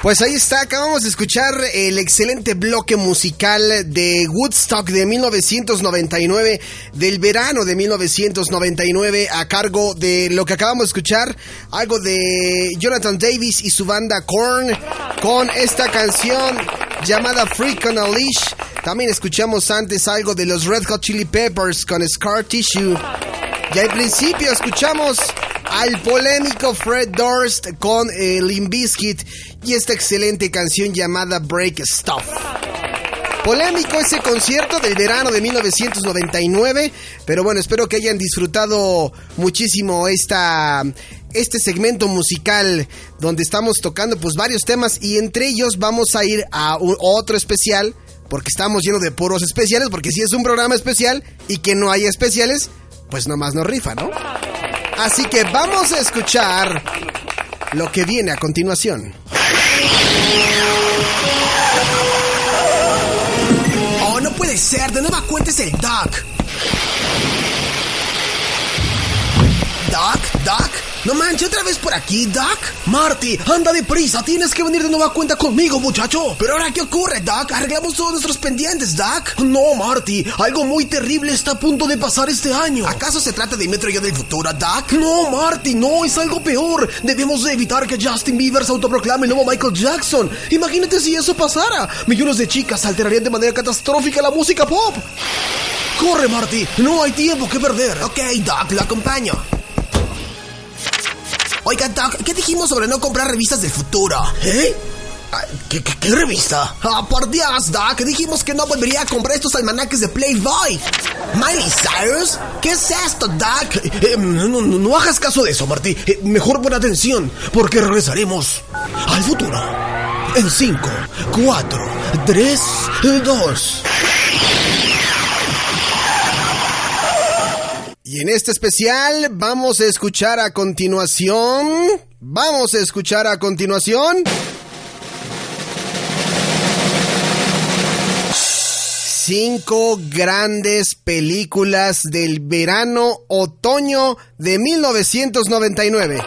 Pues ahí está, acabamos de escuchar el excelente bloque musical de Woodstock de 1999, del verano de 1999, a cargo de lo que acabamos de escuchar, algo de Jonathan Davis y su banda Korn, con esta canción llamada Freak on a Leash. También escuchamos antes algo de los Red Hot Chili Peppers con Scar Tissue. Y al principio escuchamos al polémico Fred Durst con el Limp y esta excelente canción llamada Break Stuff. Polémico ese concierto del verano de 1999, pero bueno, espero que hayan disfrutado muchísimo esta este segmento musical donde estamos tocando pues varios temas y entre ellos vamos a ir a otro especial porque estamos llenos de puros especiales, porque si es un programa especial y que no haya especiales, pues nomás nos rifa, ¿no? Así que vamos a escuchar lo que viene a continuación. Oh, no puede ser, de nueva cuenta es el Doc. Doc, Doc. No manches, otra vez por aquí, Doc. Marty, anda deprisa, tienes que venir de nueva cuenta conmigo, muchacho. Pero ahora, ¿qué ocurre, Doc? Arreglamos todos nuestros pendientes, Doc. No, Marty, algo muy terrible está a punto de pasar este año. ¿Acaso se trata de Metro Yo del futuro, Doc? No, Marty, no, es algo peor. Debemos de evitar que Justin Bieber se autoproclame el nuevo Michael Jackson. Imagínate si eso pasara. Millones de chicas alterarían de manera catastrófica la música pop. Corre, Marty, no hay tiempo que perder. Ok, Doc, lo acompaño. Oiga, Doc, ¿qué dijimos sobre no comprar revistas del futuro? ¿Eh? Ah, ¿Qué, revista? Ah, por Dios, Doc, dijimos que no volvería a comprar estos almanaques de Playboy. ¿Miley Cyrus? ¿Qué es esto, Doc? Eh, no, hagas caso de eso, Marty. Eh, mejor pon atención, porque regresaremos al futuro. En 5, 4, 3, 2. En este especial vamos a escuchar a continuación, vamos a escuchar a continuación cinco grandes películas del verano otoño de 1999.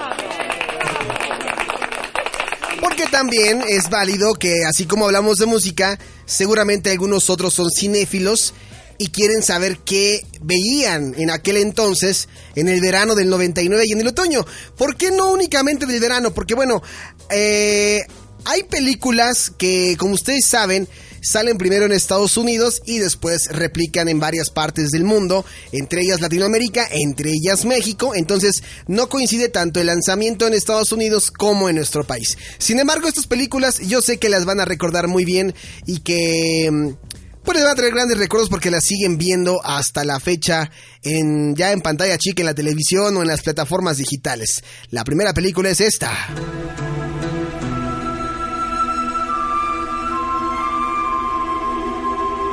Porque también es válido que así como hablamos de música, seguramente algunos otros son cinéfilos y quieren saber qué veían en aquel entonces, en el verano del 99 y en el otoño. ¿Por qué no únicamente del verano? Porque bueno, eh, hay películas que, como ustedes saben, salen primero en Estados Unidos y después replican en varias partes del mundo, entre ellas Latinoamérica, entre ellas México, entonces no coincide tanto el lanzamiento en Estados Unidos como en nuestro país. Sin embargo, estas películas yo sé que las van a recordar muy bien y que mm, pues les va a traer grandes recuerdos porque la siguen viendo hasta la fecha en, ya en pantalla chica en la televisión o en las plataformas digitales. La primera película es esta.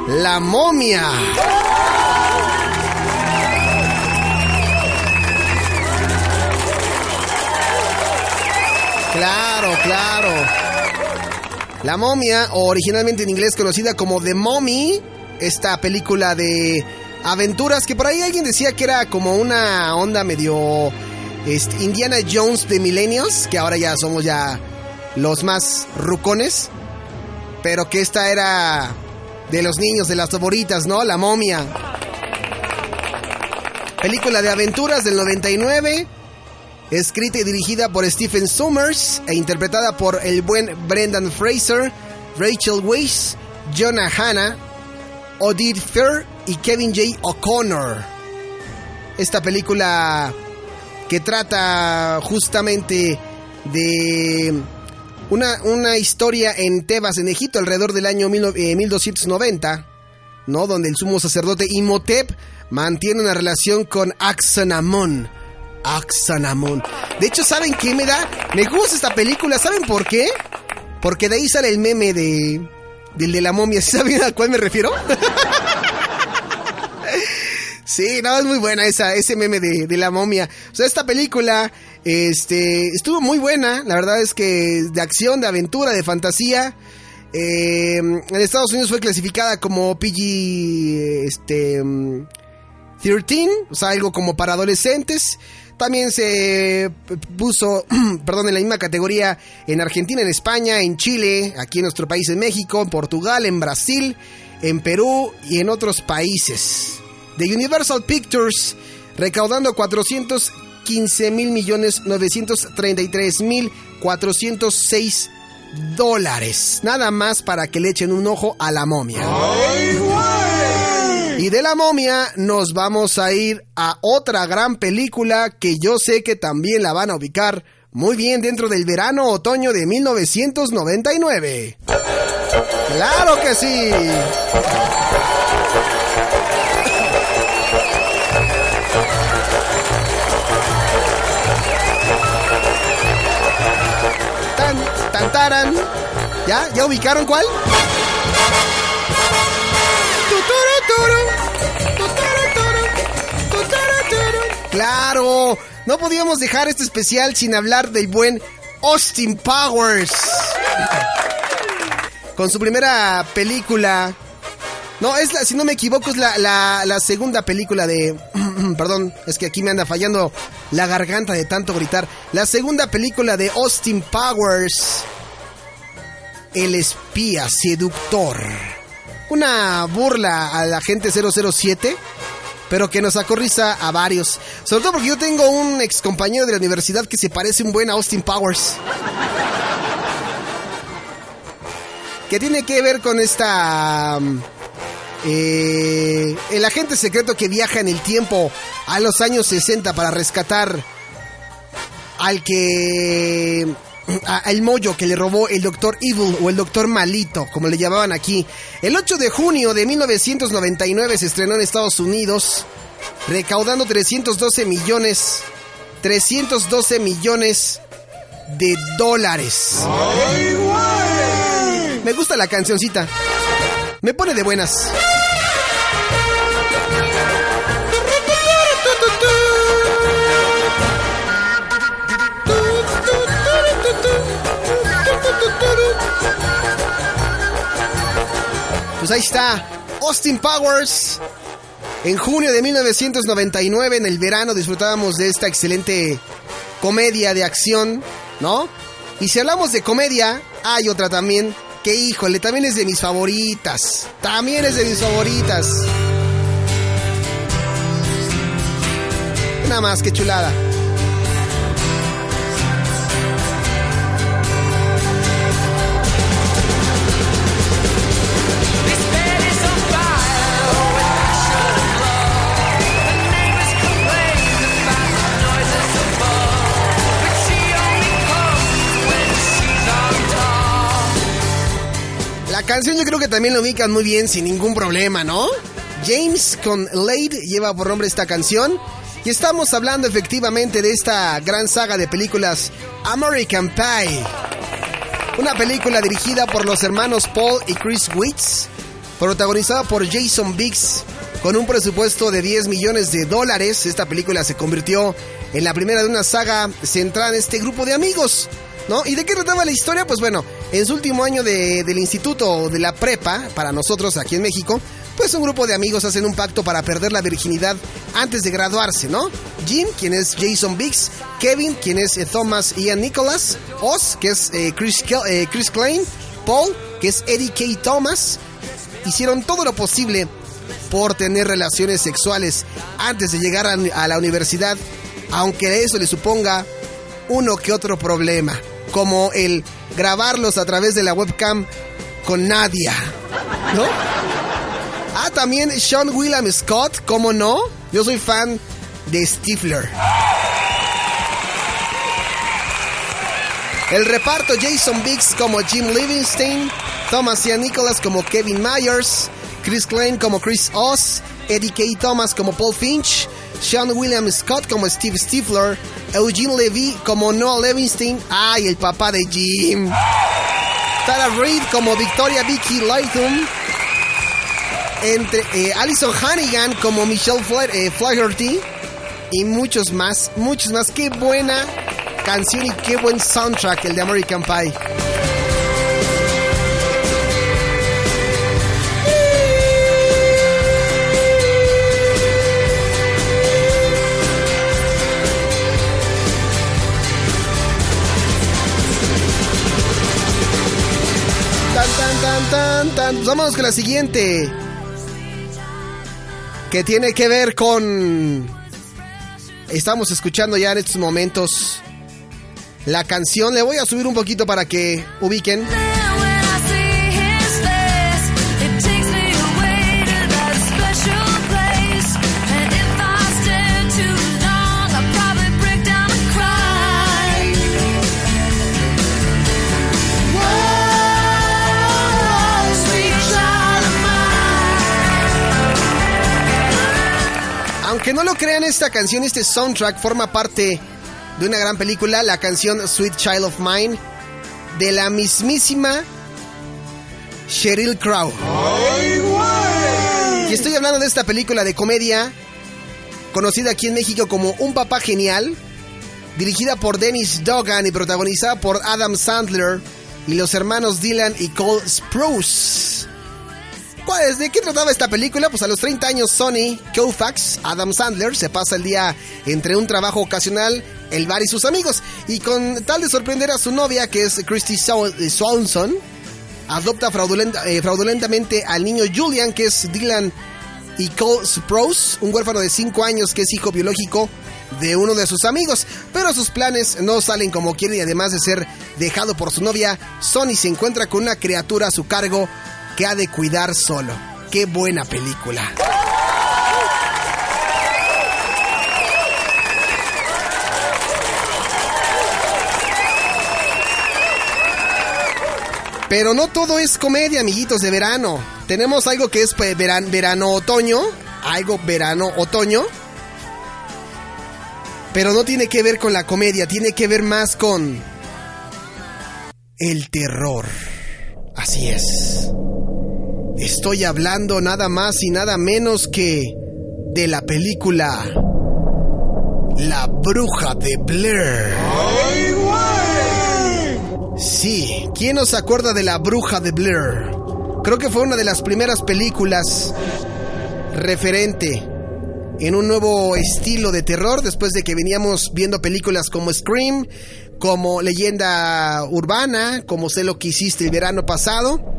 La momia. Claro, claro. La momia, originalmente en inglés conocida como The Mommy, esta película de aventuras que por ahí alguien decía que era como una onda medio este, Indiana Jones de milenios, que ahora ya somos ya los más rucones, pero que esta era de los niños, de las favoritas, ¿no? La momia. Película de aventuras del 99 escrita y dirigida por Stephen Sommers e interpretada por el buen Brendan Fraser, Rachel Weisz, Jonah Hanna, Odile Fair y Kevin J. O'Connor. Esta película que trata justamente de una, una, historia en Tebas, en Egipto, alrededor del año 1290, eh, ¿no? Donde el sumo sacerdote Imhotep mantiene una relación con Axanamón, Axanamón. De hecho, ¿saben qué me da? Me gusta esta película, ¿saben por qué? Porque de ahí sale el meme de. del de la momia. ¿Saben a cuál me refiero? sí, no, es muy buena esa, ese meme de, la momia. O sea, esta película. Este. estuvo muy buena. La verdad es que de acción, de aventura, de fantasía. Eh, en Estados Unidos fue clasificada como PG este 13, o sea, algo como para adolescentes. También se puso, perdón, en la misma categoría en Argentina, en España, en Chile, aquí en nuestro país, en México, en Portugal, en Brasil, en Perú y en otros países. De Universal Pictures, recaudando 415 mil millones 933 mil 406 dólares. Nada más para que le echen un ojo a la momia. Y de la momia nos vamos a ir a otra gran película que yo sé que también la van a ubicar muy bien dentro del verano-otoño de 1999. ¡Claro que sí! Tan, tan, taran. ¿Ya? ¿Ya ubicaron cuál? Claro, no podíamos dejar este especial sin hablar del buen Austin Powers. Con su primera película. No, es la, si no me equivoco, es la, la, segunda película de. Perdón, es que aquí me anda fallando la garganta de tanto gritar. La segunda película de Austin Powers. El espía seductor. Una burla a la gente 007 pero que nos sacó risa a varios. Sobre todo porque yo tengo un ex compañero de la universidad que se parece un buen a Austin Powers. Que tiene que ver con esta... Eh, el agente secreto que viaja en el tiempo a los años 60 para rescatar al que el mollo que le robó el Doctor Evil o el Doctor Malito, como le llamaban aquí. El 8 de junio de 1999 se estrenó en Estados Unidos, recaudando 312 millones, 312 millones de dólares. Me gusta la cancioncita. Me pone de buenas. Pues ahí está, Austin Powers. En junio de 1999, en el verano, disfrutábamos de esta excelente comedia de acción, ¿no? Y si hablamos de comedia, hay otra también, que híjole, también es de mis favoritas. También es de mis favoritas. Nada más, que chulada. Canción yo creo que también lo ubican muy bien sin ningún problema, ¿no? James con Lade lleva por nombre esta canción. Y estamos hablando efectivamente de esta gran saga de películas American Pie. Una película dirigida por los hermanos Paul y Chris Witz, protagonizada por Jason Biggs, con un presupuesto de 10 millones de dólares. Esta película se convirtió en la primera de una saga centrada en este grupo de amigos ¿no? ¿Y de qué trataba la historia? Pues bueno, en su último año de, del instituto de la prepa, para nosotros aquí en México, pues un grupo de amigos hacen un pacto para perder la virginidad antes de graduarse, ¿no? Jim, quien es Jason Biggs, Kevin, quien es eh, Thomas Ian Nicholas, Oz, que es eh, Chris, eh, Chris Klein, Paul, que es Eddie K. Thomas, hicieron todo lo posible por tener relaciones sexuales antes de llegar a, a la universidad, aunque eso le suponga uno que otro problema como el grabarlos a través de la webcam con Nadia, ¿no? Ah, también Sean William Scott, ¿cómo no? Yo soy fan de Stifler. El reparto Jason Biggs como Jim Livingston, Thomas Ian Nicholas como Kevin Myers, Chris Klein como Chris Oz, Eddie K. Thomas como Paul Finch, sean William Scott como Steve Stifler, Eugene Levy como Noah Levinstein, ay, el papá de Jim, Tara Reid como Victoria Vicky Lighton, entre eh, Alison Hannigan como Michelle eh, Flaherty y muchos más, muchos más. Qué buena canción y qué buen soundtrack el de American Pie. Tan, tan, con la siguiente. Que tiene que ver con. Estamos escuchando ya en estos momentos la canción. Le voy a subir un poquito para que ubiquen. No lo crean, esta canción, este soundtrack forma parte de una gran película, la canción Sweet Child of Mine, de la mismísima Sheryl Crow. Y estoy hablando de esta película de comedia, conocida aquí en México como Un Papá Genial, dirigida por Dennis Dogan y protagonizada por Adam Sandler y los hermanos Dylan y Cole Sprouse. ¿De qué trataba esta película? Pues a los 30 años Sonny Koufax, Adam Sandler, se pasa el día entre un trabajo ocasional, el bar y sus amigos. Y con tal de sorprender a su novia, que es Christy eh, Swanson, adopta eh, fraudulentamente al niño Julian, que es Dylan y Cole Sprouse, un huérfano de 5 años que es hijo biológico de uno de sus amigos, pero sus planes no salen como quiere y además de ser dejado por su novia, Sonny se encuentra con una criatura a su cargo que ha de cuidar solo. Qué buena película. Pero no todo es comedia, amiguitos de verano. Tenemos algo que es pues, verano-otoño, algo verano-otoño. Pero no tiene que ver con la comedia, tiene que ver más con el terror. Así es. Estoy hablando nada más y nada menos que de la película La Bruja de Blair. Sí, ¿quién nos acuerda de La Bruja de Blair? Creo que fue una de las primeras películas referente en un nuevo estilo de terror después de que veníamos viendo películas como Scream, como Leyenda Urbana, como Sé lo que hiciste el verano pasado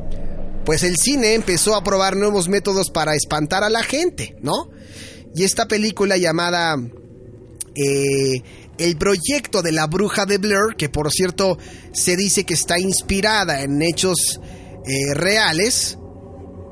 pues el cine empezó a probar nuevos métodos para espantar a la gente, ¿no? Y esta película llamada eh, El proyecto de la bruja de Blair, que por cierto se dice que está inspirada en hechos eh, reales,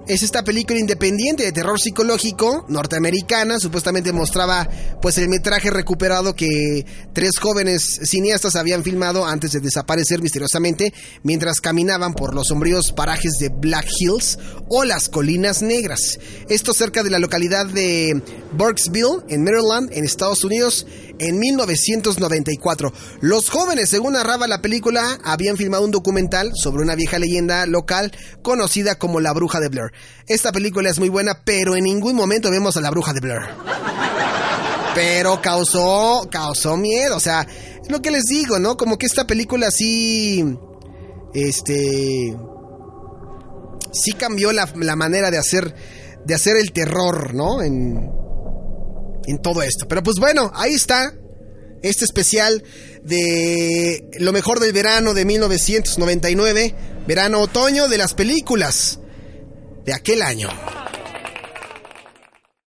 es esta película independiente de terror psicológico norteamericana. Supuestamente mostraba pues el metraje recuperado que tres jóvenes cineastas habían filmado antes de desaparecer misteriosamente mientras caminaban por los sombríos parajes de Black Hills o las Colinas Negras. Esto cerca de la localidad de Burkesville, en Maryland, en Estados Unidos, en 1994. Los jóvenes, según narraba la película, habían filmado un documental sobre una vieja leyenda local conocida como la Bruja de Blair. Esta película es muy buena, pero en ningún momento vemos a la Bruja de Blair. Pero causó, causó miedo, o sea, es lo que les digo, ¿no? Como que esta película sí, este, sí cambió la, manera de hacer, de hacer el terror, ¿no? En, en todo esto. Pero pues bueno, ahí está este especial de lo mejor del verano de 1999, verano-otoño de las películas de aquel año.